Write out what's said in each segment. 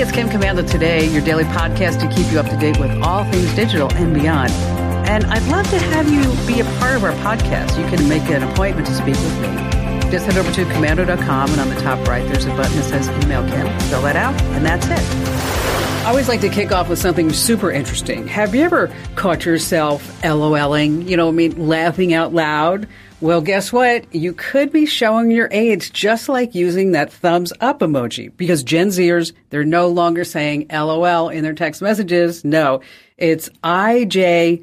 It's Kim Komando today, your daily podcast to keep you up to date with all things digital and beyond. And I'd love to have you be a part of our podcast. You can make an appointment to speak with me. Just head over to komando.com, and on the top right, there's a button that says Email Kim. Fill that out, and that's it. I always like to kick off with something super interesting. Have you ever caught yourself LOLing, you know, I mean, laughing out loud? Well, guess what? You could be showing your age just like using that thumbs up emoji because Gen Zers, they're no longer saying LOL in their text messages. No, it's IJBOL,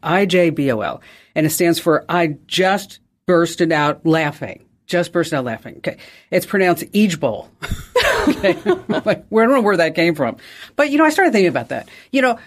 IJBOL. And it stands for I just bursted out laughing. Just burst out laughing. Okay. It's pronounced Each Bowl. okay. like, I don't know where that came from. But, you know, I started thinking about that. You know,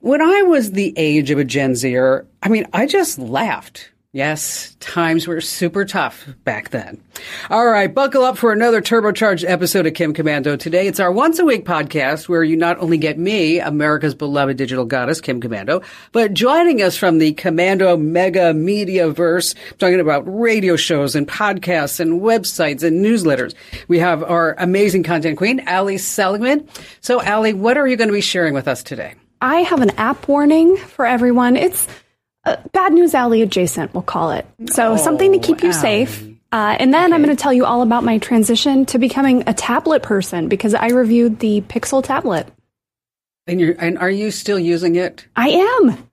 when I was the age of a Gen Zer, I mean, I just laughed. Yes, times were super tough back then. All right, buckle up for another turbocharged episode of Kim Komando Today, it's our once a week podcast where you not only get me, America's beloved digital goddess, Kim Komando, but joining us from the Komando mega media verse, talking about radio shows and podcasts and websites and newsletters. We have our amazing content queen, Allie Seligman. So, Allie, what are you going to be sharing with us today? I have an app warning for everyone. It's uh, bad news alley adjacent, we'll call it. So Oh, something to keep you alley. safe. Uh, and then I'm going to tell you all about my transition to becoming a tablet person because I reviewed the Pixel tablet. And you're, and are you still using it? I am.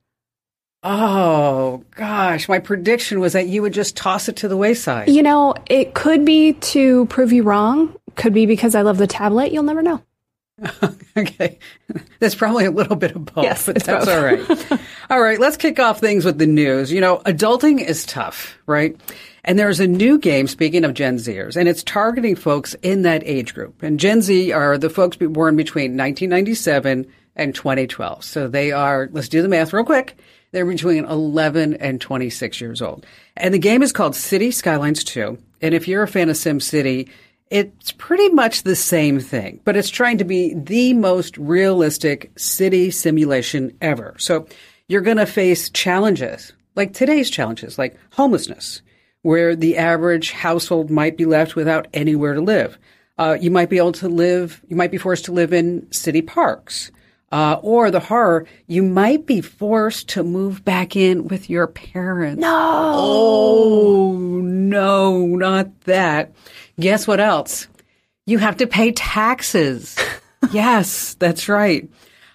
Oh gosh, my prediction was that you would just toss it to the wayside. You know, it could be to prove you wrong. Could be because I love the tablet. You'll never know. okay, there's probably a little bit of both, Yes, but that's both. all right. all right, let's kick off things with the news. You know, adulting is tough, right? And there's a new game, speaking of Gen Zers, and it's targeting folks in that age group. And Gen Z are the folks born between 1997 and 2012. So they are, let's do the math real quick. They're between 11 and 26 years old. And the game is called City Skylines 2. And if you're a fan of SimCity, it's pretty much the same thing, but it's trying to be the most realistic city simulation ever. So you're going to face challenges like today's challenges, like homelessness, where the average household might be left without anywhere to live. Uh, you might be able to live, you might be forced to live in city parks. Uh, or the horror, you might be forced to move back in with your parents. No. Oh, no, not that. Guess what else? You have to pay taxes. yes, that's right.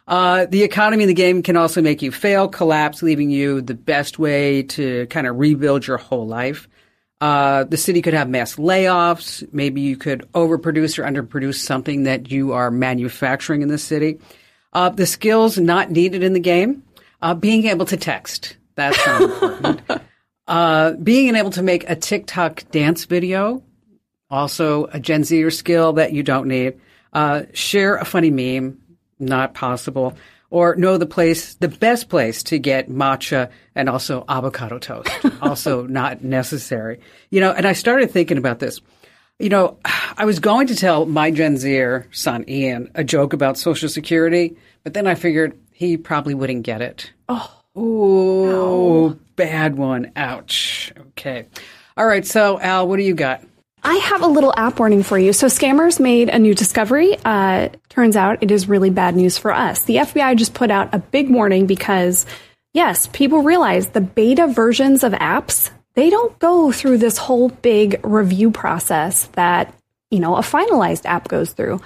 Uh, the economy in the game can also make you fail, collapse, leaving you the best way to kind of rebuild your whole life. Uh, the city could have mass layoffs. Maybe you could overproduce or underproduce something that you are manufacturing in the city. Uh, the skills not needed in the game, uh, being able to text. That's important. Uh, being able to make a TikTok dance video, also a Gen Zer skill that you don't need. Uh, share a funny meme, not possible. Or know the place, the best place to get matcha and also avocado toast. also not necessary. You know, and I started thinking about this. You know, I was going to tell my Gen Zer son Ian a joke about Social Security, but then I figured he probably wouldn't get it. Oh, Ooh, bad one. Ouch. Okay. All right. So, Al, what do you got? I have a little app warning for you. So, scammers made a new discovery. Uh, turns out it is really bad news for us. The FBI just put out a big warning because, yes, people realize the beta versions of apps, they don't go through this whole big review process that, you know, a finalized app goes through.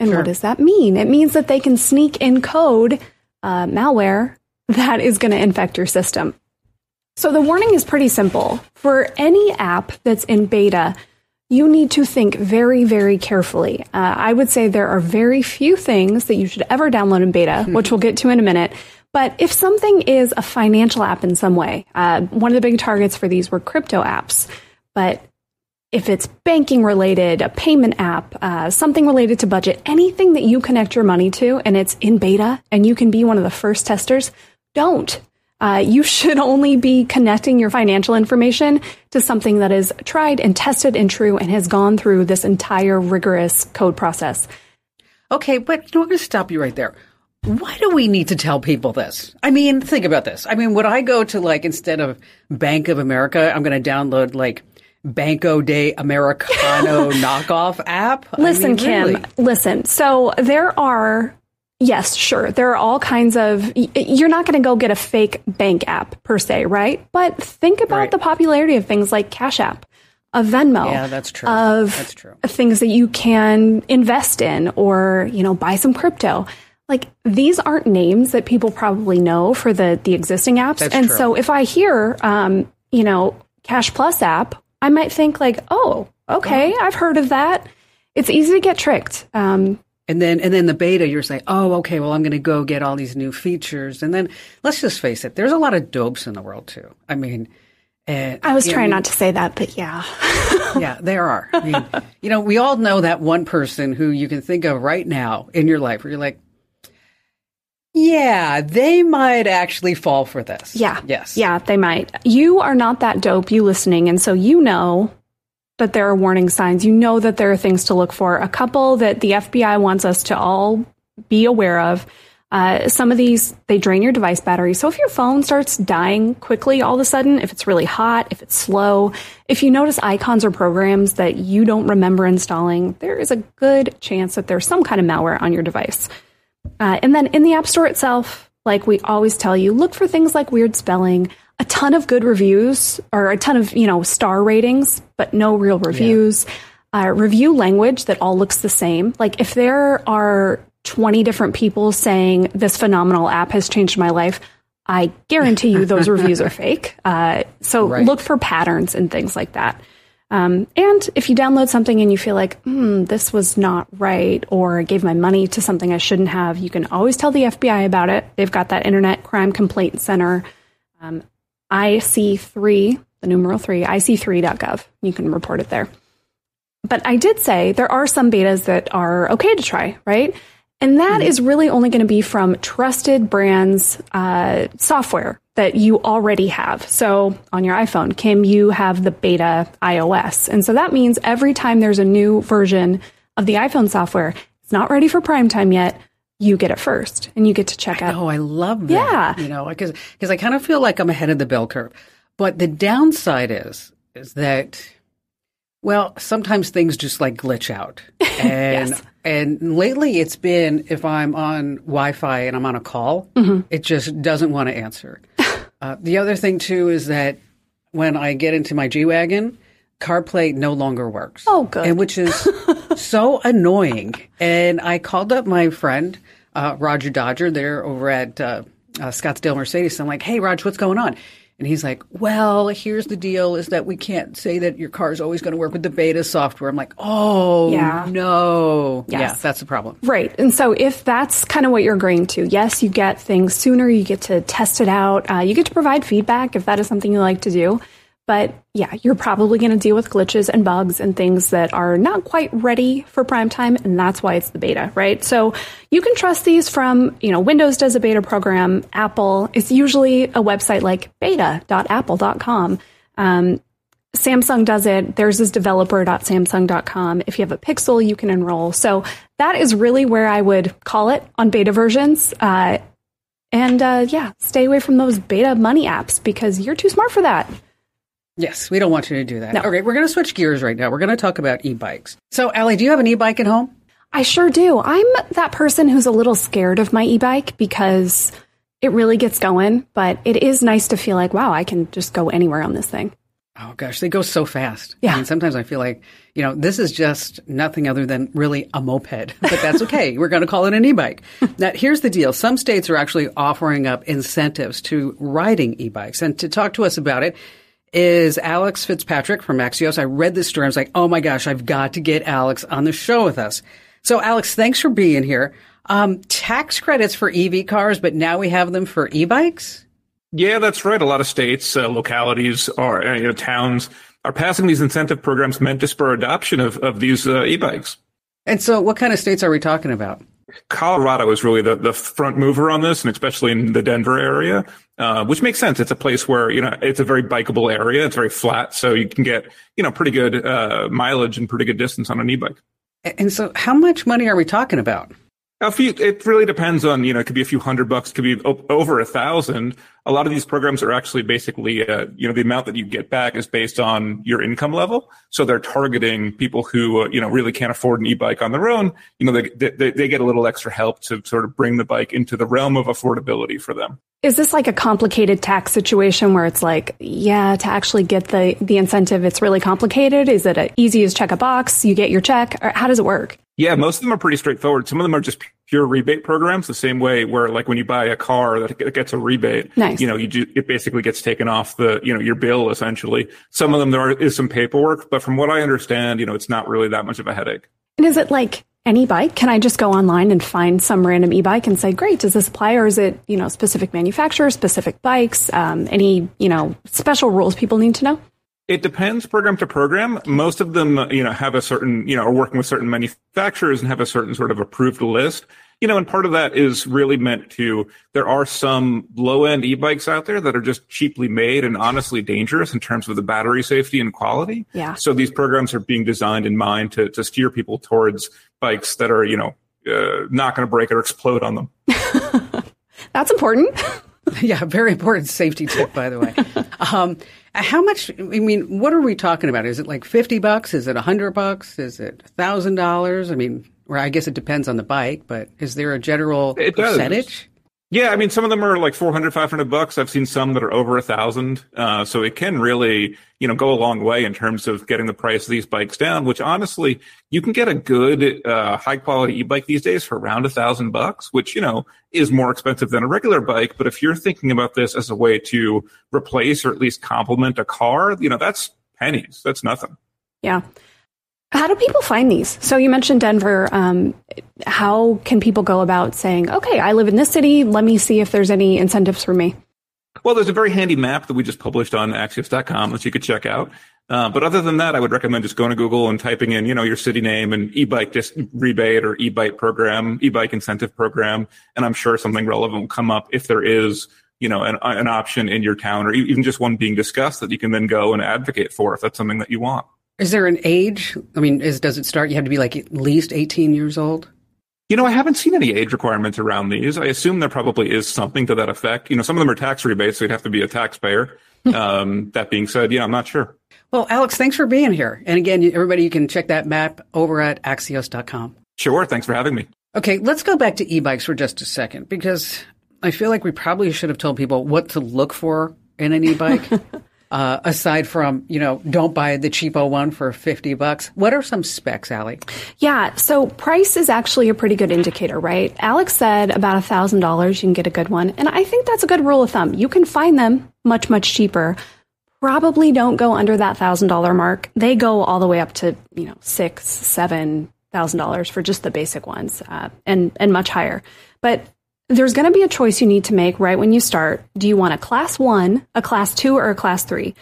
And what does that mean? It means that they can sneak in code, uh, malware that is going to infect your system. So the warning is pretty simple. For any app that's in beta, you need to think very, very carefully. Uh, I would say there are very few things that you should ever download in beta, which we'll get to in a minute. But if something is a financial app in some way, uh, one of the big targets for these were crypto apps. But if it's banking related, a payment app, uh, something related to budget, anything that you connect your money to and it's in beta and you can be one of the first testers, don't. Uh, you should only be connecting your financial information to something that is tried and tested and true and has gone through this entire rigorous code process. Okay, but I'm going to stop you right there. Why do we need to tell people this? I mean, think about this. I mean, would I go to like instead of Bank of America, I'm going to download like Banco de Americano knockoff app? Listen, I mean, Kim, really. listen. So there are, yes, sure, there are all kinds of, you're not going to go get a fake bank app per se, right? But think about Right. the popularity of things like Cash App, of Venmo. Yeah, that's true. Of That's true. things that you can invest in or, you know, buy some crypto. Like these aren't names that people probably know for the the existing apps. That's and true. so if I hear um, you know, Cash Plus app, I might think like, "Oh, okay, I've heard of that." It's easy to get tricked. Um, And then and then the beta, you're saying, oh, okay, well, I'm going to go get all these new features. And then let's just face it, there's a lot of dopes in the world too. I mean, and, I was you know, trying not to say that, but yeah. Yeah, there are. I mean, you know, we all know that one person who you can think of right now in your life where you're like, yeah, they might actually fall for this. Yeah. Yes. Yeah, they might. You are not that dope, you listening. And so you know that there are warning signs. You know that there are things to look for. A couple that the FBI wants us to all be aware of. Uh, some of these, they drain your device battery. So if your phone starts dying quickly all of a sudden, if it's really hot, if it's slow, if you notice icons or programs that you don't remember installing, there is a good chance that there's some kind of malware on your device. Uh, and then in the App Store itself, like we always tell you, look for things like weird spelling, a ton of good reviews, or a ton of you know star ratings, but no real reviews. Uh, review language that all looks the same. Like if there are 20 different people saying this phenomenal app has changed my life, I guarantee you those reviews are fake. Uh, so Right. look for patterns and things like that. Um, and if you download something and you feel like, hmm, this was not right, or gave my money to something I shouldn't have, you can always tell the FBI about it. They've got that Internet Crime Complaint Center, um, IC3, the numeral 3, IC3.gov. You can report it there. But I did say there are some betas that are okay to try, right? And that is really only going to be from trusted brands uh, software that you already have. So on your iPhone, Kim, you have the beta iOS. And so that means every time there's a new version of the iPhone software, it's not ready for prime time yet, you get it first and you get to check out. Oh, I love that. Yeah. You know, because because I kind of feel like I'm ahead of the bell curve. But the downside is is that well, sometimes things just like glitch out. And Yes. and lately it's been if I'm on Wi-Fi and I'm on a call, Mm-hmm. it just doesn't want to answer. Uh, the other thing too is that when I get into my G wagon, CarPlay no longer works. Oh, good. And which is so annoying. And I called up my friend uh, Roger Dodger there over at uh, uh, Scottsdale Mercedes. I'm like, hey, Roger, what's going on? And he's like, well, here's the deal: is that we can't say that your car is always going to work with the beta software. I'm like, oh Yeah. no, Yes. yeah, that's the problem. Right. And so if that's kind of what you're agreeing to, yes, you get things sooner, you get to test it out, uh, you get to provide feedback if that is something you like to do. But yeah, you're probably going to deal with glitches and bugs and things that are not quite ready for prime time, and that's why it's the beta, right? So you can trust these from, you know, Windows does a beta program, Apple is usually a website like beta.apple.com. Um, Samsung does it. Theirs is developer.samsung.com. If you have a Pixel, you can enroll. So that is really where I would call it on beta versions. Uh, and uh, yeah, stay away from those beta money apps because you're too smart for that. Yes, we don't want you to do that. No. Okay, we're going to switch gears right now. We're going to talk about e-bikes. So, Allie, do you have an e-bike at home? I sure do. I'm that person who's a little scared of my e bike because it really gets going, but it is nice to feel like, wow, I can just go anywhere on this thing. Oh gosh, they go so fast. Yeah. I mean, sometimes I feel like, you know, this is just nothing other than really a moped, but that's okay. We're going to call it an e-bike. now, here's the deal. Some states are actually offering up incentives to riding e-bikes. And to talk to us about it is Alex Fitzpatrick from Axios. I read this story. I was like, oh my gosh, I've got to get Alex on the show with us. So Alex, thanks for being here. Um, tax credits for EV cars, but now we have them for e-bikes? Yeah, that's right. A lot of states, uh, localities, or uh, you know, towns are passing these incentive programs meant to spur adoption of, of these uh, e-bikes. And so what kind of states are we talking about? Colorado is really the, the front mover on this, and especially in the Denver area, uh, which makes sense. It's a place where, you know, it's a very bikeable area. It's very flat. So you can get, you know, pretty good uh, mileage and pretty good distance on an e-bike. And so how much money are we talking about? A few, it really depends on, you know, it could be a few hundred bucks, could be o- over a thousand. A lot of these programs are actually basically, uh, you know, the amount that you get back is based on your income level. So they're targeting people who, uh, you know, really can't afford an e-bike on their own. You know, they, they, they get a little extra help to sort of bring the bike into the realm of affordability for them. Is this like a complicated tax situation where it's like, yeah, to actually get the, the incentive, it's really complicated? Is it as easy as check a box, you get your check, or how does it work? Yeah, most of them are pretty straightforward. Some of them are just pure rebate programs, the same way where like when you buy a car that gets a rebate, nice. you know, you do, it basically gets taken off the, you know, your bill essentially. Some of them there are, is some paperwork, but from what I understand, you know, it's not really that much of a headache. And is it like any bike? Can I just go online and find some random e-bike and say, great, does this apply? Or is it, you know, specific manufacturer, specific bikes, um, any, you know, special rules people need to know? It depends program to program. Most of them, you know, have a certain, you know, are working with certain manufacturers and have a certain sort of approved list. You know, and part of that is really meant to, there are some low end e-bikes out there that are just cheaply made and honestly dangerous in terms of the battery safety and quality. Yeah. So these programs are being designed in mind to, to steer people towards bikes that are, you know, uh, not going to break or explode on them. That's important. yeah, very important safety tip, by the way. Um, how much? I mean, what are we talking about? Is it like fifty bucks? Is it a hundred bucks? Is it thousand dollars? I mean, or I guess it depends on the bike, but is there a general it percentage? Does. Yeah, I mean, some of them are like 400, 500 bucks. I've seen some that are over a thousand. Uh, so it can really, you know, go a long way in terms of getting the price of these bikes down, which honestly, you can get a good, uh, high quality e-bike these days for around a thousand bucks, which, you know, is more expensive than a regular bike. But if you're thinking about this as a way to replace or at least complement a car, you know, that's pennies. That's nothing. Yeah. How do people find these? So you mentioned Denver. Um, how can people go about saying, okay, I live in this city. Let me see if there's any incentives for me? Well, there's a very handy map that we just published on axios.com that you could check out. Uh, but other than that, I would recommend just going to Google and typing in, you know, your city name and e-bike dis- rebate or e-bike program, e-bike incentive program. And I'm sure something relevant will come up if there is, you know, an, an option in your town or even just one being discussed that you can then go and advocate for if that's something that you want. Is there an age? I mean, is does it start? You have to be like at least 18 years old? You know, I haven't seen any age requirements around these. I assume there probably is something to that effect. You know, some of them are tax rebates, so you'd have to be a taxpayer. um, that being said, yeah, I'm not sure. Well, Alex, thanks for being here. And again, everybody, you can check that map over at axios.com. Sure. Thanks for having me. Okay, let's go back to e-bikes for just a second because I feel like we probably should have told people what to look for in an e-bike. Uh, aside from, you know, don't buy the cheapo one for 50 bucks. What are some specs, Allie? Yeah. So price is actually a pretty good indicator, right? Alex said about a thousand dollars, you can get a good one. And I think that's a good rule of thumb. You can find them much, much cheaper. Probably don't go under that thousand dollar mark. They go all the way up to, you know, six, seven thousand dollars for just the basic ones, uh, and, and much higher. But there's going to be a choice you need to make right when you start. Do you want a class one, a class two, or a class three?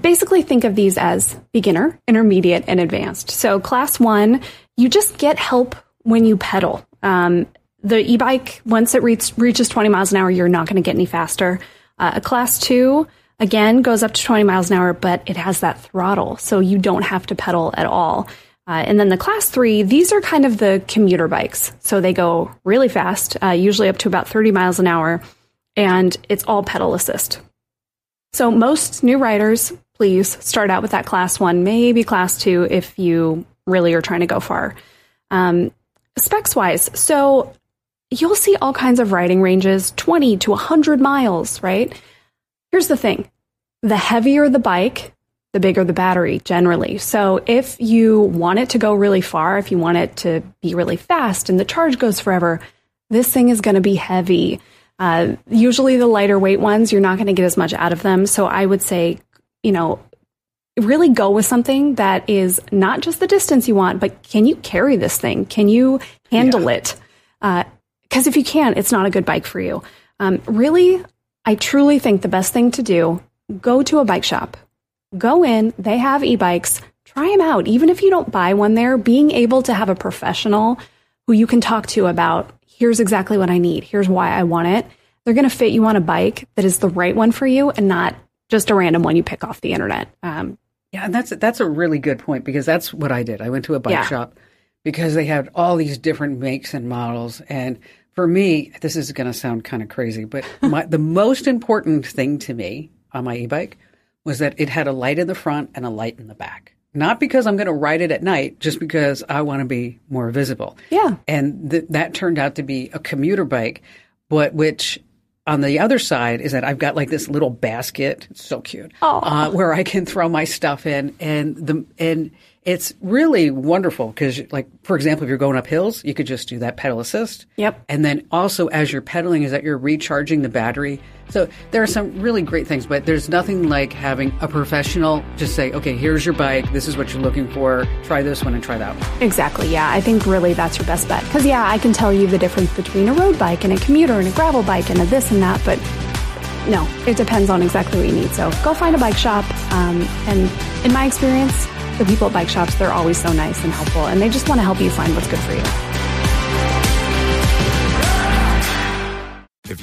Basically, think of these as beginner, intermediate, and advanced. So, class one, you just get help when you pedal. Um, the e bike, once it reach, reaches 20 miles an hour, you're not going to get any faster. Uh, a class two, again, goes up to 20 miles an hour, but it has that throttle, so you don't have to pedal at all. Uh, and then the class three, these are kind of the commuter bikes. So they go really fast, uh, usually up to about 30 miles an hour, and it's all pedal assist. So most new riders, please start out with that class one, maybe class two if you really are trying to go far. Um, specs wise, so you'll see all kinds of riding ranges 20 to 100 miles, right? Here's the thing the heavier the bike, the bigger the battery generally. So if you want it to go really far, if you want it to be really fast and the charge goes forever, this thing is going to be heavy. Uh, usually the lighter weight ones, you're not going to get as much out of them. So I would say, you know, really go with something that is not just the distance you want, but can you carry this thing? Can you handle yeah. it? Because uh, if you can't, it's not a good bike for you. Um, really, I truly think the best thing to do, go to a bike shop Go in, they have e bikes, try them out. Even if you don't buy one there, being able to have a professional who you can talk to about here's exactly what I need, here's why I want it. They're going to fit you on a bike that is the right one for you and not just a random one you pick off the internet. Um, yeah, and that's that's a really good point because that's what I did. I went to a bike yeah. shop because they had all these different makes and models. And for me, this is going to sound kind of crazy, but my, the most important thing to me on my e-bike was that it had a light in the front and a light in the back. Not because I'm going to ride it at night, just because I want to be more visible. Yeah. And th- that turned out to be a commuter bike, but which on the other side is that I've got like this little basket. It's so cute. Uh, where I can throw my stuff in and the, and it's really wonderful because like, for example, if you're going up hills, you could just do that pedal assist. Yep. And then also as you're pedaling is that you're recharging the battery. So there are some really great things, but there's nothing like having a professional just say, okay, here's your bike. This is what you're looking for. Try this one and try that one. Exactly. Yeah. I think really that's your best bet. Because, yeah, I can tell you the difference between a road bike and a commuter and a gravel bike and a this and that. But no, it depends on exactly what you need. So go find a bike shop. Um, and in my experience, the people at bike shops, they're always so nice and helpful. And they just want to help you find what's good for you.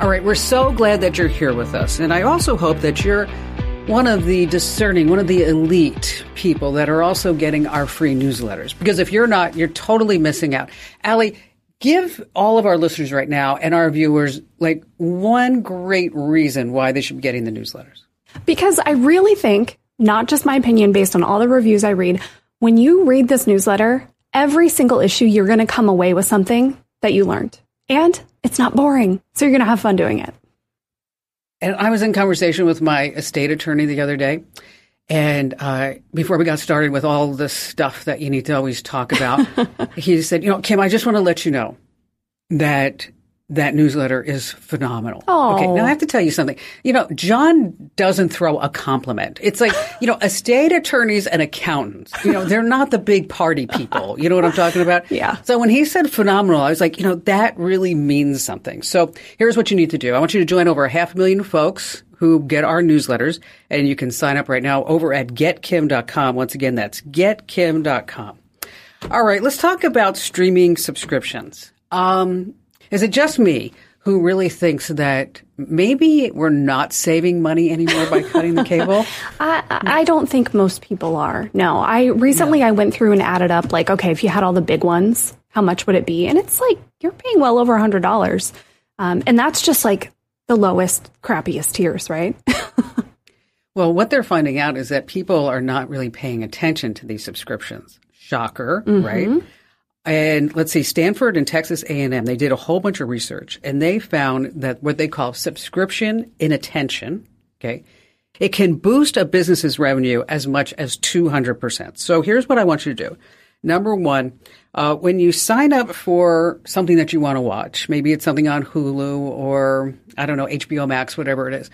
All right, we're so glad that you're here with us. And I also hope that you're one of the discerning, one of the elite people that are also getting our free newsletters. Because if you're not, you're totally missing out. Allie, give all of our listeners right now and our viewers like one great reason why they should be getting the newsletters. Because I really think, not just my opinion based on all the reviews I read, when you read this newsletter, every single issue, you're going to come away with something that you learned. And it's not boring. So you're going to have fun doing it. And I was in conversation with my estate attorney the other day. And uh, before we got started with all the stuff that you need to always talk about, he said, You know, Kim, I just want to let you know that that newsletter is phenomenal. Oh. Okay, now I have to tell you something. You know, John doesn't throw a compliment. It's like, you know, estate attorneys and accountants, you know, they're not the big party people. You know what I'm talking about? Yeah. So when he said phenomenal, I was like, you know, that really means something. So here's what you need to do. I want you to join over a half a million folks who get our newsletters and you can sign up right now over at getkim.com. Once again, that's getkim.com. All right, let's talk about streaming subscriptions. Um, is it just me who really thinks that maybe we're not saving money anymore by cutting the cable? I, I don't think most people are. No, I recently I went through and added up like, okay, if you had all the big ones, how much would it be? And it's like you're paying well over a hundred dollars, um, and that's just like the lowest, crappiest tiers, right? Well, what they're finding out is that people are not really paying attention to these subscriptions. Shocker, right? And let's see, Stanford and Texas A&M, they did a whole bunch of research and they found that what they call subscription inattention, okay, it can boost a business's revenue as much as 200%. So here's what I want you to do. Number one, uh, when you sign up for something that you want to watch, maybe it's something on Hulu or I don't know, HBO Max, whatever it is.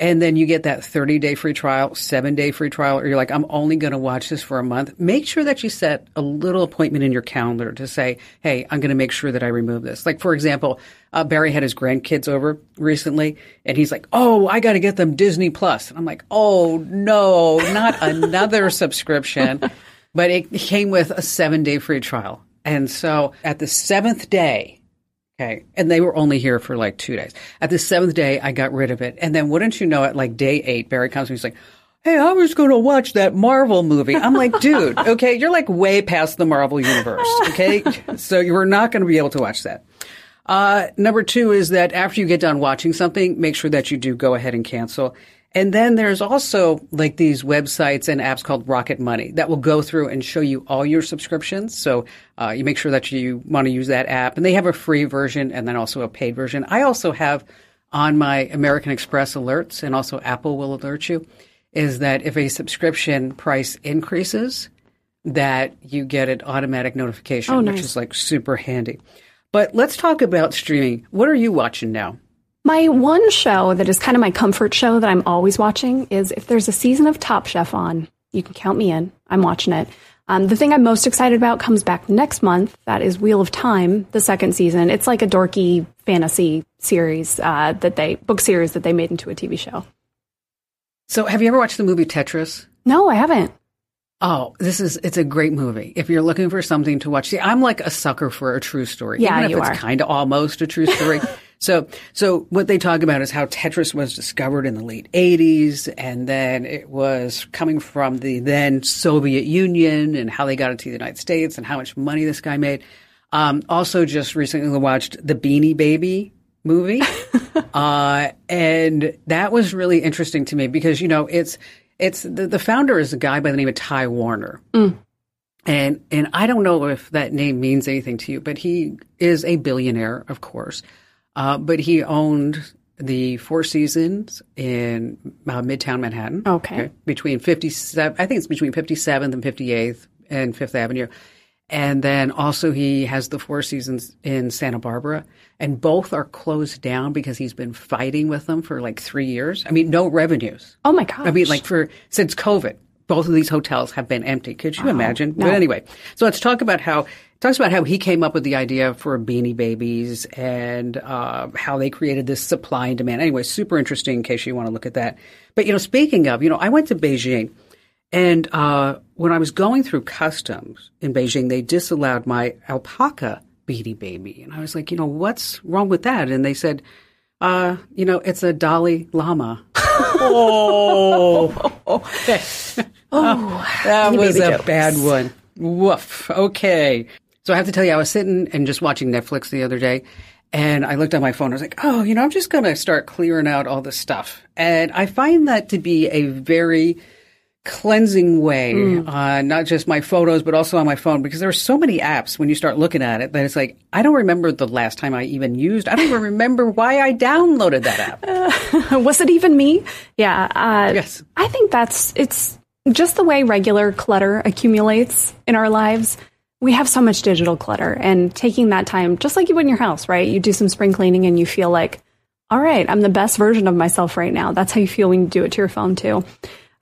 And then you get that 30 day free trial, seven day free trial, or you're like, I'm only going to watch this for a month. Make sure that you set a little appointment in your calendar to say, Hey, I'm going to make sure that I remove this. Like, for example, uh, Barry had his grandkids over recently and he's like, Oh, I got to get them Disney Plus. And I'm like, Oh no, not another subscription. But it came with a seven day free trial. And so at the seventh day, Okay. And they were only here for like two days. At the seventh day, I got rid of it. And then wouldn't you know it, like day eight, Barry comes to me, he's like, Hey, I was going to watch that Marvel movie. I'm like, dude, okay, you're like way past the Marvel universe. Okay. so you were not going to be able to watch that. Uh, number two is that after you get done watching something, make sure that you do go ahead and cancel. And then there's also like these websites and apps called Rocket Money that will go through and show you all your subscriptions. So uh, you make sure that you want to use that app. And they have a free version and then also a paid version. I also have on my American Express alerts and also Apple will alert you is that if a subscription price increases, that you get an automatic notification, Oh, which is like super handy. But let's talk about streaming. What are you watching now? My one show that is kind of my comfort show that I'm always watching is if there's a season of Top Chef on, You can count me in. I'm watching it. Um, the thing I'm most excited about comes back next month. That is Wheel of Time, the second season. It's like a dorky fantasy series uh, that they book series that they made into a TV show. So, have you ever watched the movie Tetris? No, I haven't. Oh, this is it's a great movie. If you're looking for something to watch, see, I'm like a sucker for a true story. Yeah, even if you it's kind of almost a true story. so, so what they talk about is how Tetris was discovered in the late 80s, and then it was coming from the then Soviet Union, and how they got it to the United States, and how much money this guy made. Um, also, just recently watched the Beanie Baby movie, uh, and that was really interesting to me because you know it's it's the, the founder is a guy by the name of Ty Warner. And and I don't know if that name means anything to you, but he is a billionaire, of course. Uh, but he owned the Four Seasons in uh, Midtown Manhattan. Okay. between fifty seven, I think it's between fifty seventh and fifty eighth and Fifth Avenue. And then also he has the Four Seasons in Santa Barbara, and both are closed down because he's been fighting with them for like three years. I mean, no revenues. Oh my gosh. I mean, like for since COVID, both of these hotels have been empty. Could you imagine? But anyway, so let's talk about how talks about how he came up with the idea for Beanie Babies and uh, how they created this supply and demand. Anyway, super interesting in case you want to look at that. But you know, speaking of, you know, I went to Beijing. And uh, when I was going through customs in Beijing, they disallowed my alpaca Beanie Baby, and I was like, you know, what's wrong with that? And they said, uh, you know, it's a Dalai Lama. oh, that was a jokes. bad one. Woof. Okay. So I have to tell you, I was sitting and just watching Netflix the other day, and I looked on my phone. I was like, oh, you know, I'm just going to start clearing out all this stuff. And I find that to be a very cleansing way, uh, not just my photos, but also on my phone, because there are so many apps when you start looking at it that it's like, I don't remember the last time I even used, I don't even remember why I downloaded that app. was it even me? Yeah. Uh, Yes. I think that's it's just the way regular clutter accumulates in our lives. We have so much digital clutter, and taking that time, just like you would in your house, right? You do some spring cleaning, and you feel like, all right, I'm the best version of myself right now. That's how you feel when you do it to your phone too.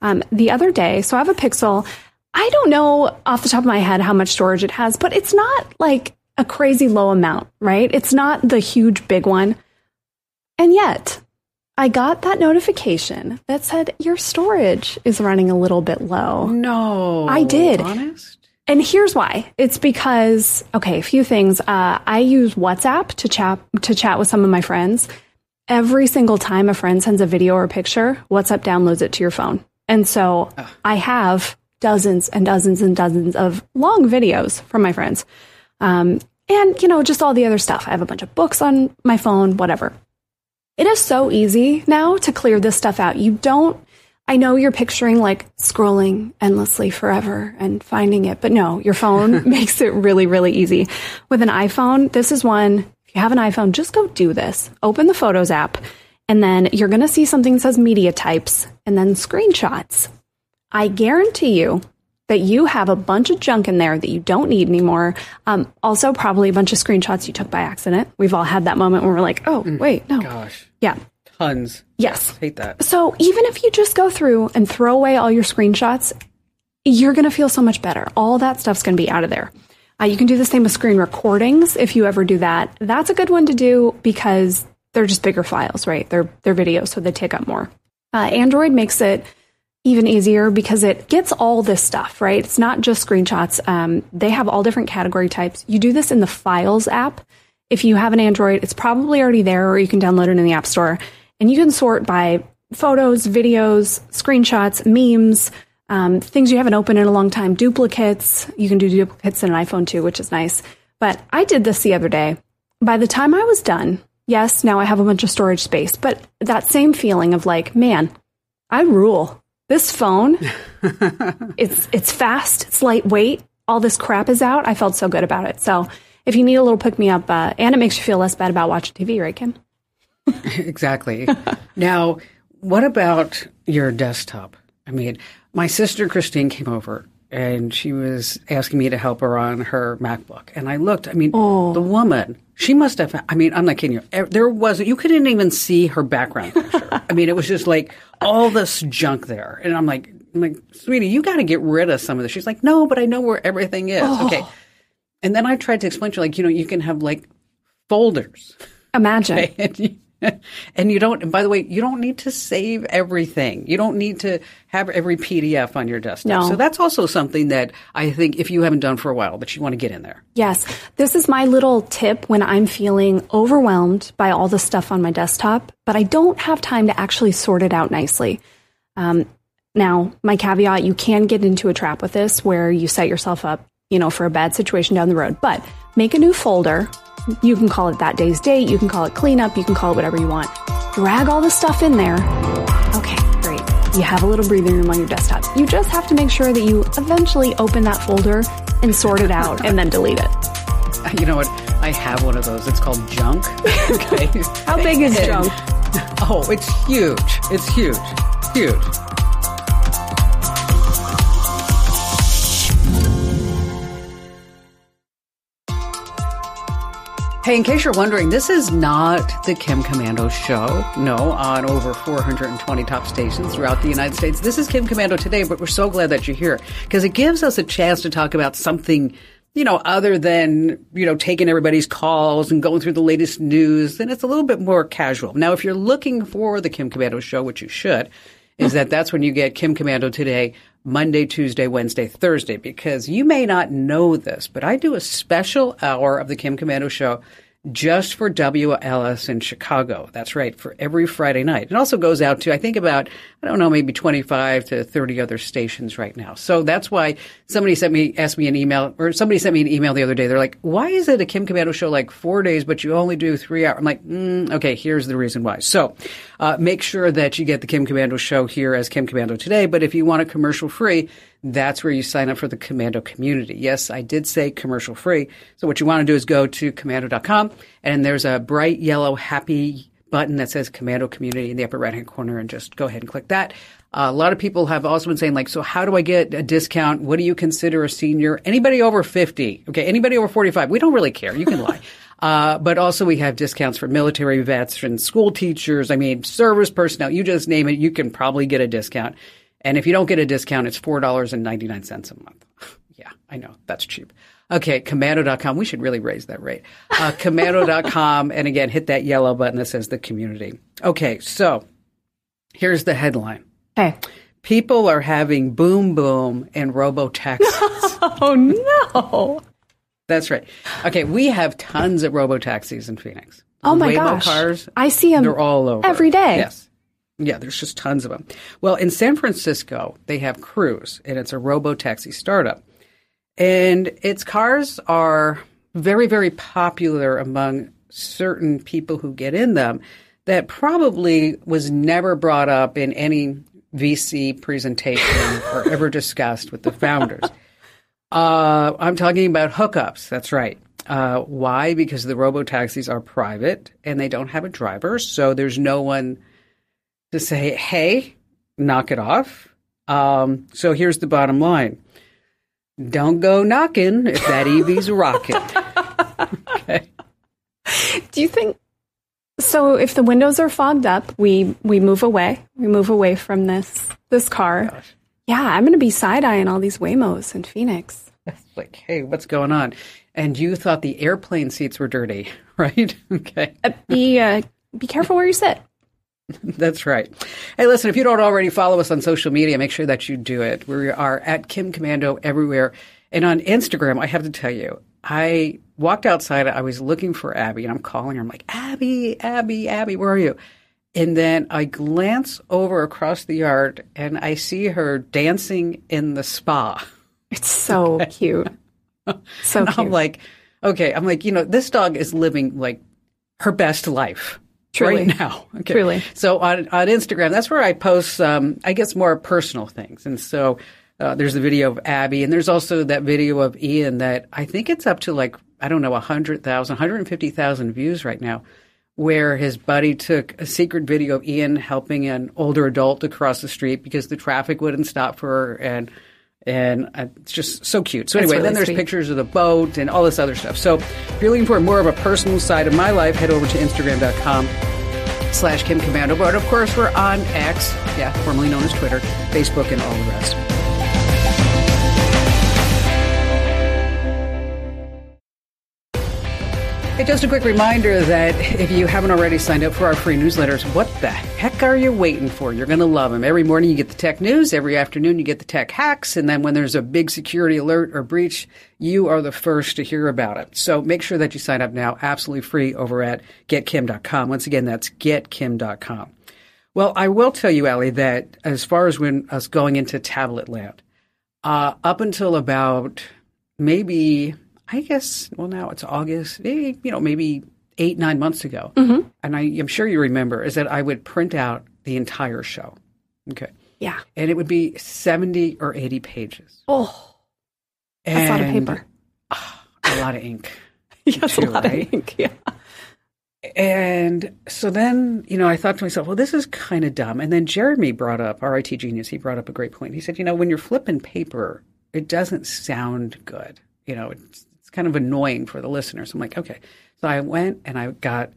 Um, the other day, so I have a Pixel. I don't know off the top of my head how much storage it has, but it's not like a crazy low amount, right? It's not the huge big one. And yet, I got that notification that said your storage is running a little bit low. No. I did. Honest? And here's why. It's because okay, a few things. Uh, I use WhatsApp to chat to chat with some of my friends. Every single time a friend sends a video or a picture, WhatsApp downloads it to your phone. And so I have dozens and dozens and dozens of long videos from my friends. Um, and, you know, just all the other stuff. I have a bunch of books on my phone, whatever. It is so easy now to clear this stuff out. You don't, I know you're picturing like scrolling endlessly forever and finding it, but no, your phone makes it really, really easy. With an iPhone, this is one, if you have an iPhone, just go do this. Open the Photos app, and then you're going to see something that says media types and then screenshots. I guarantee you that you have a bunch of junk in there that you don't need anymore. Um, also, probably a bunch of screenshots you took by accident. We've all had that moment where we're like, oh, wait, no. Gosh. Yeah. Tons. Yes. Hate that. So even if you just go through and throw away all your screenshots, you're going to feel so much better. All that stuff's going to be out of there. Uh, you can do the same with screen recordings if you ever do that. That's a good one to do because they're just bigger files, right? They're they're videos, so they take up more. Uh, Android makes it even easier because it gets all this stuff, right? It's not just screenshots. Um, they have all different category types. You do this in the Files app. If you have an Android, it's probably already there, or you can download it in the App Store. And you can sort by photos, videos, screenshots, memes, um, things you haven't opened in a long time, duplicates. You can do duplicates in an iPhone too, which is nice. But I did this the other day. By the time I was done, yes, now I have a bunch of storage space, but that same feeling of like, man, I rule. This phone, it's it's fast, it's lightweight. All this crap is out. I felt so good about it. So if you need a little pick me up, uh, and it makes you feel less bad about watching TV, right, Kim? exactly. now, what about your desktop? I mean, my sister Christine came over and she was asking me to help her on her MacBook. And I looked, I mean, oh. the woman, she must have, I mean, I'm not kidding you. There was, you couldn't even see her background picture. I mean, it was just like all this junk there. And I'm like, I'm like, sweetie, you got to get rid of some of this. She's like, no, but I know where everything is. Oh. Okay. And then I tried to explain to her, like, you know, you can have like folders. Imagine. and you, don't, and by the way, you don't need to save everything. You don't need to have every PDF on your desktop. No. So that's also something that I think if you haven't done for a while, that you want to get in there. Yes. This is my little tip when I'm feeling overwhelmed by all the stuff on my desktop, but I don't have time to actually sort it out nicely. Um, now, my caveat, you can get into a trap with this where you set yourself up, you know, for a bad situation down the road, but make a new folder. You can call it that day's date. You can call it cleanup. You can call it whatever you want. Drag all the stuff in there. Okay, great. You have a little breathing room on your desktop. You just have to make sure that you eventually open that folder and sort it out and then delete it. You know what? I have one of those. It's called junk. okay. How big is And- junk? Oh, it's huge. It's huge. Huge. Hey, in case you're wondering, this is not the Kim Komando show. No, on over 420 top stations throughout the United States. This is Kim Komando today, but we're so glad that you're here because it gives us a chance to talk about something, you know, other than, you know, taking everybody's calls and going through the latest news. And it's a little bit more casual. Now, if you're looking for the Kim Komando show, which you should, is that that's when you get Kim Komando today, Monday, Tuesday, Wednesday, Thursday, because you may not know this, but I do a special hour of the Kim Komando show just for WLS in Chicago. That's right, for every Friday night. It also goes out to, I think about, I don't know, maybe 25 to 30 other stations right now. So that's why somebody sent me, asked me an email, or somebody sent me an email the other day. They're like, why is it a Kim Komando show like four days, but you only do three hours? I'm like, mm, okay, here's the reason why. So, uh, make sure that you get the Kim Komando show here as Kim Komando today. But if you want it commercial free, that's where you sign up for the Komando community. Yes, I did say commercial free. So what you want to do is go to komando.com and there's a bright yellow happy button that says Komando Community in the upper right hand corner and just go ahead and click that. Uh, a lot of people have also been saying like, so how do I get a discount? What do you consider a senior? Anybody over 50? Okay. Anybody over 45? We don't really care. You can lie. Uh, but also we have discounts for military vets and school teachers. I mean, service personnel. You just name it. You can probably get a discount. And if you don't get a discount, it's $4.99 a month. yeah, I know. That's cheap. Okay, komando.com. We should really raise that rate. Uh, komando.com. and again, hit that yellow button that says the community. Okay, so here's the headline. Okay. People are having boom boom in robo taxis. Oh no. That's right. Okay, we have tons of robo taxis in Phoenix. Oh my Waymo gosh. cars. I see them They're all over every day. Yes. Yeah, there's just tons of them. Well, in San Francisco, they have Cruise, and it's a robo taxi startup. And its cars are very, very popular among certain people who get in them that probably was never brought up in any VC presentation or ever discussed with the founders. Uh, I'm talking about hookups. That's right. Uh, why? Because the robo taxis are private and they don't have a driver, so there's no one to say, "Hey, knock it off." Um, so here's the bottom line: Don't go knocking if that EV's rocking. okay. Do you think so if the windows are fogged up, we we move away. We move away from this this car. Yeah, I'm going to be side-eyeing all these Waymos in Phoenix. Like, hey, what's going on? And you thought the airplane seats were dirty, right? okay. Uh, be uh, be careful where you sit. That's right. Hey, listen, if you don't already follow us on social media, make sure that you do it. We are at Kim Komando everywhere. And on Instagram, I have to tell you, I walked outside, I was looking for Abby, and I'm calling her. I'm like, Abby, Abby, Abby, where are you? And then I glance over across the yard and I see her dancing in the spa. It's so cute. So cute. I'm like, okay, I'm like, you know, this dog is living like her best life Truly. right now. Okay. Truly. So on, on Instagram, that's where I post, um, I guess, more personal things. And so uh, there's the video of Abby, and there's also that video of Ian that I think it's up to like, I don't know, 100,000, 150,000 views right now, where his buddy took a secret video of Ian helping an older adult to cross the street because the traffic wouldn't stop for her. And and uh, it's just so cute. So anyway, then really there's sweet. pictures of the boat and all this other stuff. So if you're looking for more of a personal side of my life, head over to Instagram.com slash Kim Komando. But of course, we're on X, yeah, formerly known as Twitter, Facebook, and all the rest. Hey, just a quick reminder that if you haven't already signed up for our free newsletters, what the heck are you waiting for? You're going to love them. Every morning you get the tech news, every afternoon you get the tech hacks, and then when there's a big security alert or breach, you are the first to hear about it. So make sure that you sign up now, absolutely free over at getkim.com. Once again, that's getkim.com. Well, I will tell you, Allie, that as far as when us going into tablet land, uh, up until about maybe I guess, well, now it's August, eh, you know, maybe eight, nine months ago. Mm-hmm. And I, am sure you remember, is that I would print out the entire show. Okay. Yeah. And it would be 70 or 80 pages. Oh, that's a lot of paper. Uh, a lot of ink. yes, too, a lot right? of ink. Yeah. And so then, you know, I thought to myself, well, this is kind of dumb. And then Jeremy brought up, RIT Genius, he brought up a great point. He said, you know, when you're flipping paper, it doesn't sound good. You know, it's, kind of annoying for the listeners. I'm like, okay. So I went and I got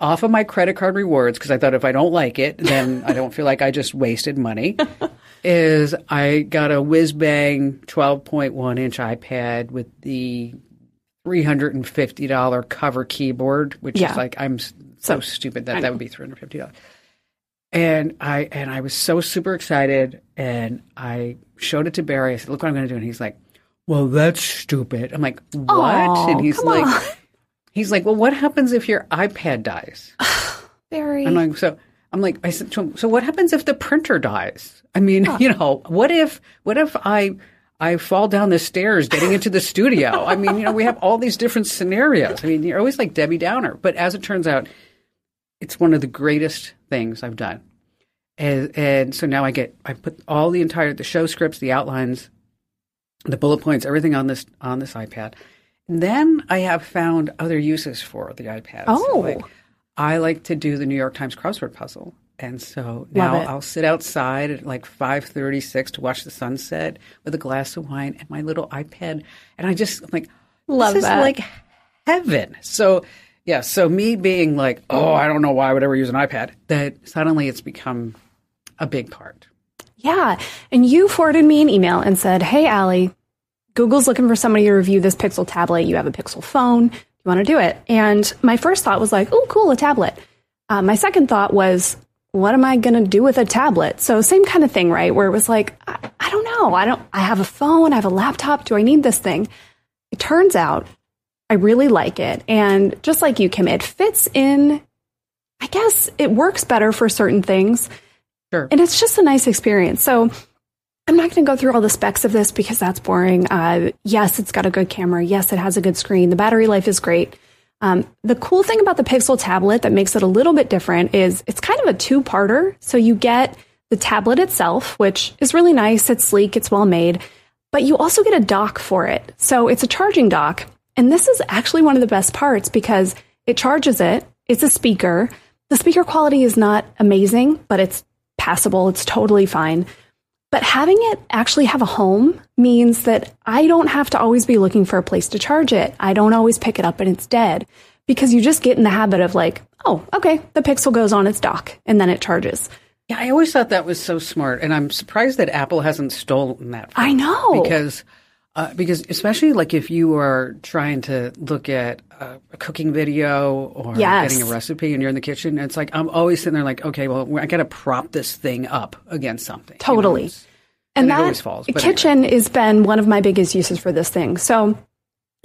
off of my credit card rewards because I thought if I don't like it, then I don't feel like I just wasted money. is I got a whiz bang 12.1 inch iPad with the $350 cover keyboard, which yeah. is like, I'm so stupid that that would be $350. And I, and I was so super excited and I showed it to Barry. I said, look what I'm going to do. And he's like, well, that's stupid. I'm like, what? And he's like, on. he's like, well, what happens if your iPad dies? Very. I'm like, so I'm like, I said, to him, so what happens if the printer dies? I mean, you know, what if, what if I, I fall down the stairs getting into the studio? I mean, you know, we have all these different scenarios. I mean, you're always like Debbie Downer, but as it turns out, it's one of the greatest things I've done. And, and so now I get, I put all the entire, the show scripts, the outlines, the bullet points, everything on this on this iPad. And then I have found other uses for the iPad. Oh, so like, I like to do the New York Times crossword puzzle, and so now I'll sit outside at like five thirty six to watch the sunset with a glass of wine and my little iPad, and I just I'm like love this that. like heaven. So yeah, so me being like, oh, I don't know why I would ever use an iPad, that suddenly it's become a big part. Yeah. And you forwarded me an email and said, Hey, Allie, Google's looking for somebody to review this Pixel tablet. You have a Pixel phone. You want to do it? And my first thought was like, Oh, cool, a tablet. Uh, my second thought was, what am I going to do with a tablet? So same kind of thing, right? Where it was like, I, I don't know. I don't, I have a phone. I have a laptop. Do I need this thing? It turns out I really like it. And just like you, Kim, it fits in. I guess it works better for certain things. Sure. And it's just a nice experience. So I'm not going to go through all the specs of this because that's boring. Uh, yes, it's got a good camera. Yes, it has a good screen. The battery life is great. Um, the cool thing about the Pixel tablet that makes it a little bit different is it's kind of a two parter. So you get the tablet itself, which is really nice. It's sleek, it's well made, but you also get a dock for it. So it's a charging dock. And this is actually one of the best parts because it charges it. It's a speaker. The speaker quality is not amazing, but it's passable. It's totally fine. But having it actually have a home means that I don't have to always be looking for a place to charge it. I don't always pick it up and it's dead because you just get in the habit of like, oh, okay, the Pixel goes on its dock and then it charges. Yeah, I always thought that was so smart, and I'm surprised that Apple hasn't stolen that. I know because uh, because especially like if you are trying to look at a, a cooking video or yes. getting a recipe and you're in the kitchen, it's like I'm always sitting there like, okay, well, I got to prop this thing up against something. Totally. You know, and, and, that it always falls. But kitchen anyway. has been one of my biggest uses for this thing. So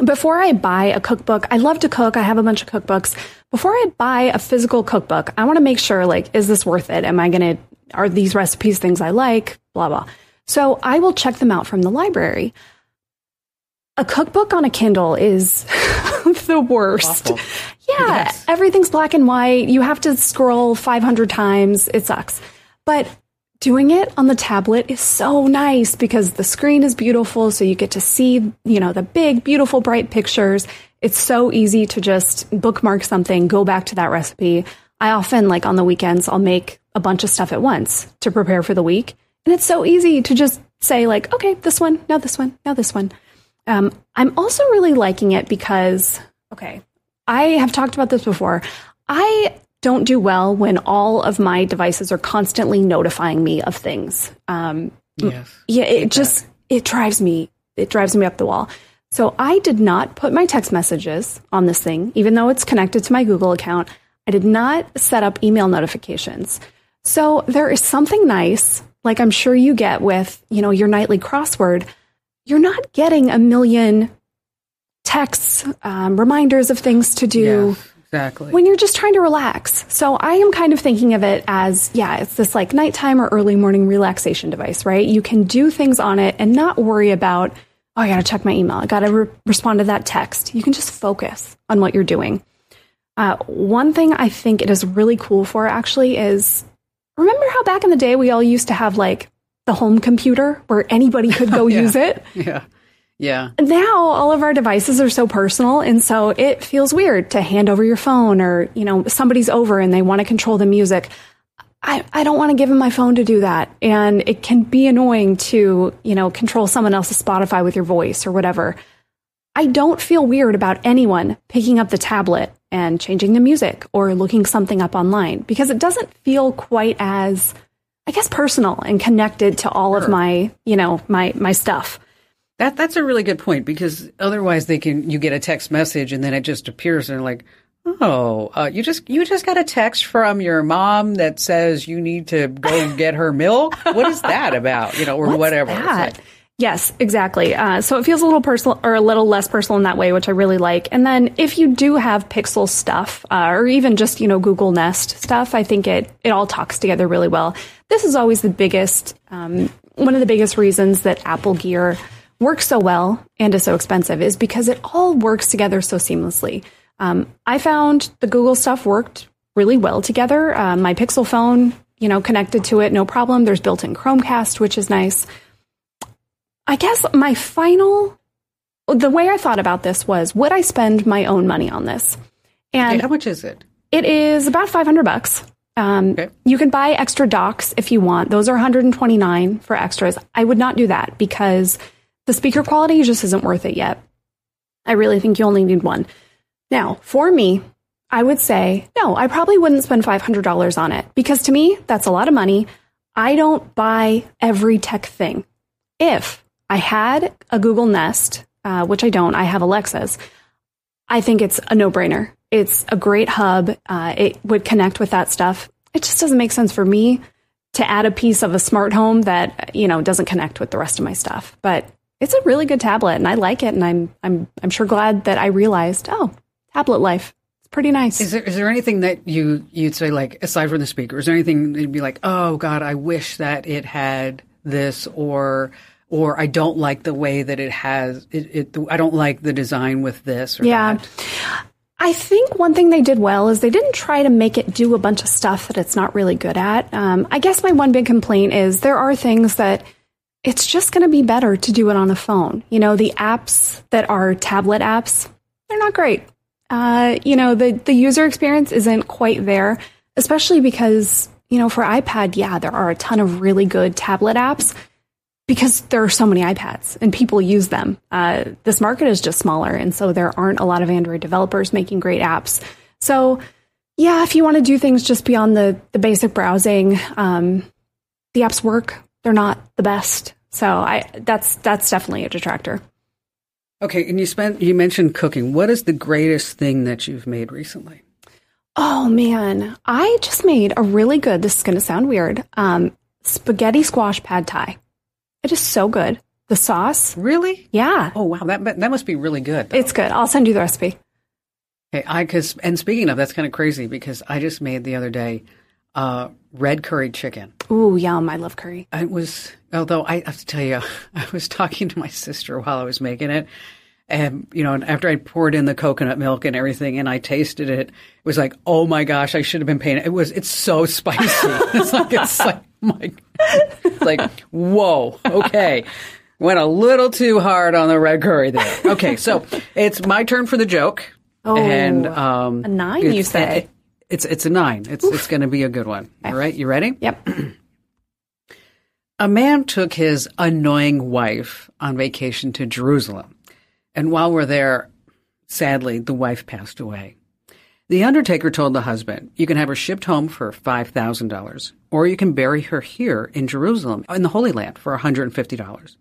before I buy a cookbook, I love to cook. I have a bunch of cookbooks. Before I buy a physical cookbook, I want to make sure like, is this worth it? Am I going to, are these recipes things I like? Blah, blah. So I will check them out from the library. A cookbook on a Kindle is the worst. Awful. Yeah, Yes. everything's black and white. You have to scroll 500 times. It sucks. But doing it on the tablet is so nice because the screen is beautiful. So you get to see, you know, the big, beautiful, bright pictures. It's so easy to just bookmark something, go back to that recipe. I often, like on the weekends, I'll make a bunch of stuff at once to prepare for the week. And it's so easy to just say, like, okay, this one, now this one, now this one. Um, I'm also really liking it because, okay, I have talked about this before. I don't do well when all of my devices are constantly notifying me of things. Um, Yes. yeah, it just it drives me it drives me up the wall. So I did not put my text messages on this thing, even though it's connected to my Google account. I did not set up email notifications. So there is something nice, like I'm sure you get with, you know, your nightly crossword. You're not getting a million texts, um, reminders of things to do exactly. when you're just trying to relax. So I am kind of thinking of it as, yeah, it's this like nighttime or early morning relaxation device, right? You can do things on it and not worry about, oh, I got to check my email. I got to re- respond to that text. You can just focus on what you're doing. Uh, one thing I think it is really cool for actually is remember how back in the day we all used to have like the home computer where anybody could go Yeah. use it? yeah. Yeah. now all of our devices are so personal and so it feels weird to hand over your phone or you know somebody's over and they want to control the music I, I don't want to give them my phone to do that and it can be annoying to you know control someone else's spotify with your voice or whatever i don't feel weird about anyone picking up the tablet and changing the music or looking something up online because it doesn't feel quite as i guess personal and connected to all of my you know my my stuff That that's a really good point because otherwise they can you get a text message and then it just appears and they're like, oh, uh, you just you just got a text from your mom that says you need to go get her milk. What is that about? You know, or What's whatever. That? like- Yes, exactly. Uh, so it feels a little personal or a little less personal in that way, which I really like. And then if you do have Pixel stuff, uh, or even just you know Google Nest stuff, I think it it all talks together really well. This is always the biggest, um, one of the biggest reasons that Apple Gear works so well and is so expensive is because it all works together so seamlessly. Um, I found the Google stuff worked really well together. Uh, my Pixel phone, you know, connected to it, no problem. There's built-in Chromecast, which is nice. I guess my final, the way I thought about this was, would I spend my own money on this? Okay, And how much is it? it is about 500 bucks. Um, Okay. You can buy extra docks if you want. Those are 129 for extras. I would not do that because the speaker quality just isn't worth it yet. I really think you only need one. Now, for me, I would say, no, I probably wouldn't spend $500 on it because to me, that's a lot of money. I don't buy every tech thing. If I had a Google Nest, uh, which I don't, I have Alexa's, I think it's a no brainer. It's a great hub. Uh, it would connect with that stuff. It just doesn't make sense for me to add a piece of a smart home that you know doesn't connect with the rest of my stuff. But it's a really good tablet, and I like it. And I'm I'm I'm sure glad that I realized, oh, tablet life. It's pretty nice. Is there is there anything that you you'd say like aside from the speaker? Is there anything that you'd be like, oh God, I wish that it had this or or I don't like the way that it has it. it I don't like the design with this. Or Yeah. that. I think one thing they did well is they didn't try to make it do a bunch of stuff that it's not really good at. Um, I guess my one big complaint is there are things that it's just going to be better to do it on a phone. You know, the apps that are tablet apps, they're not great. Uh, you know, the, the user experience isn't quite there, especially because, you know, for iPad, yeah, there are a ton of really good tablet apps because there are so many iPads and people use them. Uh, this market is just smaller, and so there aren't a lot of Android developers making great apps. So, yeah, if you want to do things just beyond the the basic browsing, um, the apps work. They're not the best, so I that's that's definitely a detractor. Okay, and you spent you mentioned cooking. What is the greatest thing that you've made recently? Oh man, I just made a really good. This is going to sound weird. Um, spaghetti squash pad thai. It is so good. The sauce, Really? yeah, Oh wow, that that must be really good. though. it's good. I'll send you the recipe. Okay, I cause and speaking of that's kind of crazy because I just made the other day uh, red curry chicken. Ooh, yum! I love curry. It was although I have to tell you, I was talking to my sister while I was making it. And you know, and after I poured in the coconut milk and everything, and I tasted it, it was like, oh my gosh, I should have been paying. It was, it's so spicy. it's like, it's like, my, it's like, whoa, okay, went a little too hard on the red curry there. Okay, so it's my turn for the joke, Oh, and um, a nine, you say? it- it's it's a nine. It's it's going to be a good one. All right, you ready? Yep. A man took his annoying wife on vacation to Jerusalem. And while we're there, sadly, the wife passed away. The undertaker told the husband, You can have her shipped home for $5,000, or you can bury her here in Jerusalem, in the Holy Land, for $150. The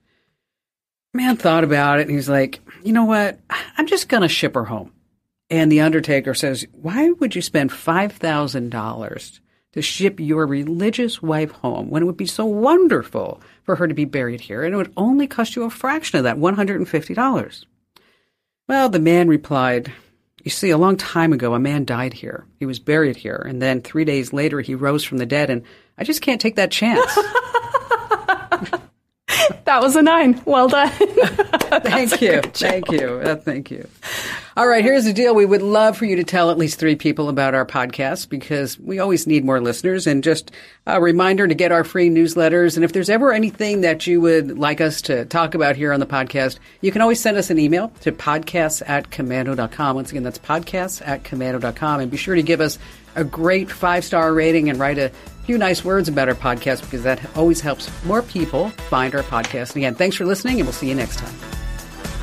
man thought about it and he's like, You know what? I'm just going to ship her home. And the undertaker says, Why would you spend $5,000 to ship your religious wife home when it would be so wonderful for her to be buried here and it would only cost you a fraction of that, $150? Well, the man replied, You see, a long time ago, a man died here. He was buried here. And then three days later, he rose from the dead. And I just can't take that chance. that was a nine. Well done. thank you. Thank you. Uh, thank you. All right, here's the deal. We would love for you to tell at least three people about our podcast because we always need more listeners. And just a reminder to get our free newsletters. And if there's ever anything that you would like us to talk about here on the podcast, you can always send us an email to podcasts at komando.com. Once again, that's podcasts at komando.com. And be sure to give us a great five star rating and write a few nice words about our podcast because that always helps more people find our podcast. And again, thanks for listening, and we'll see you next time.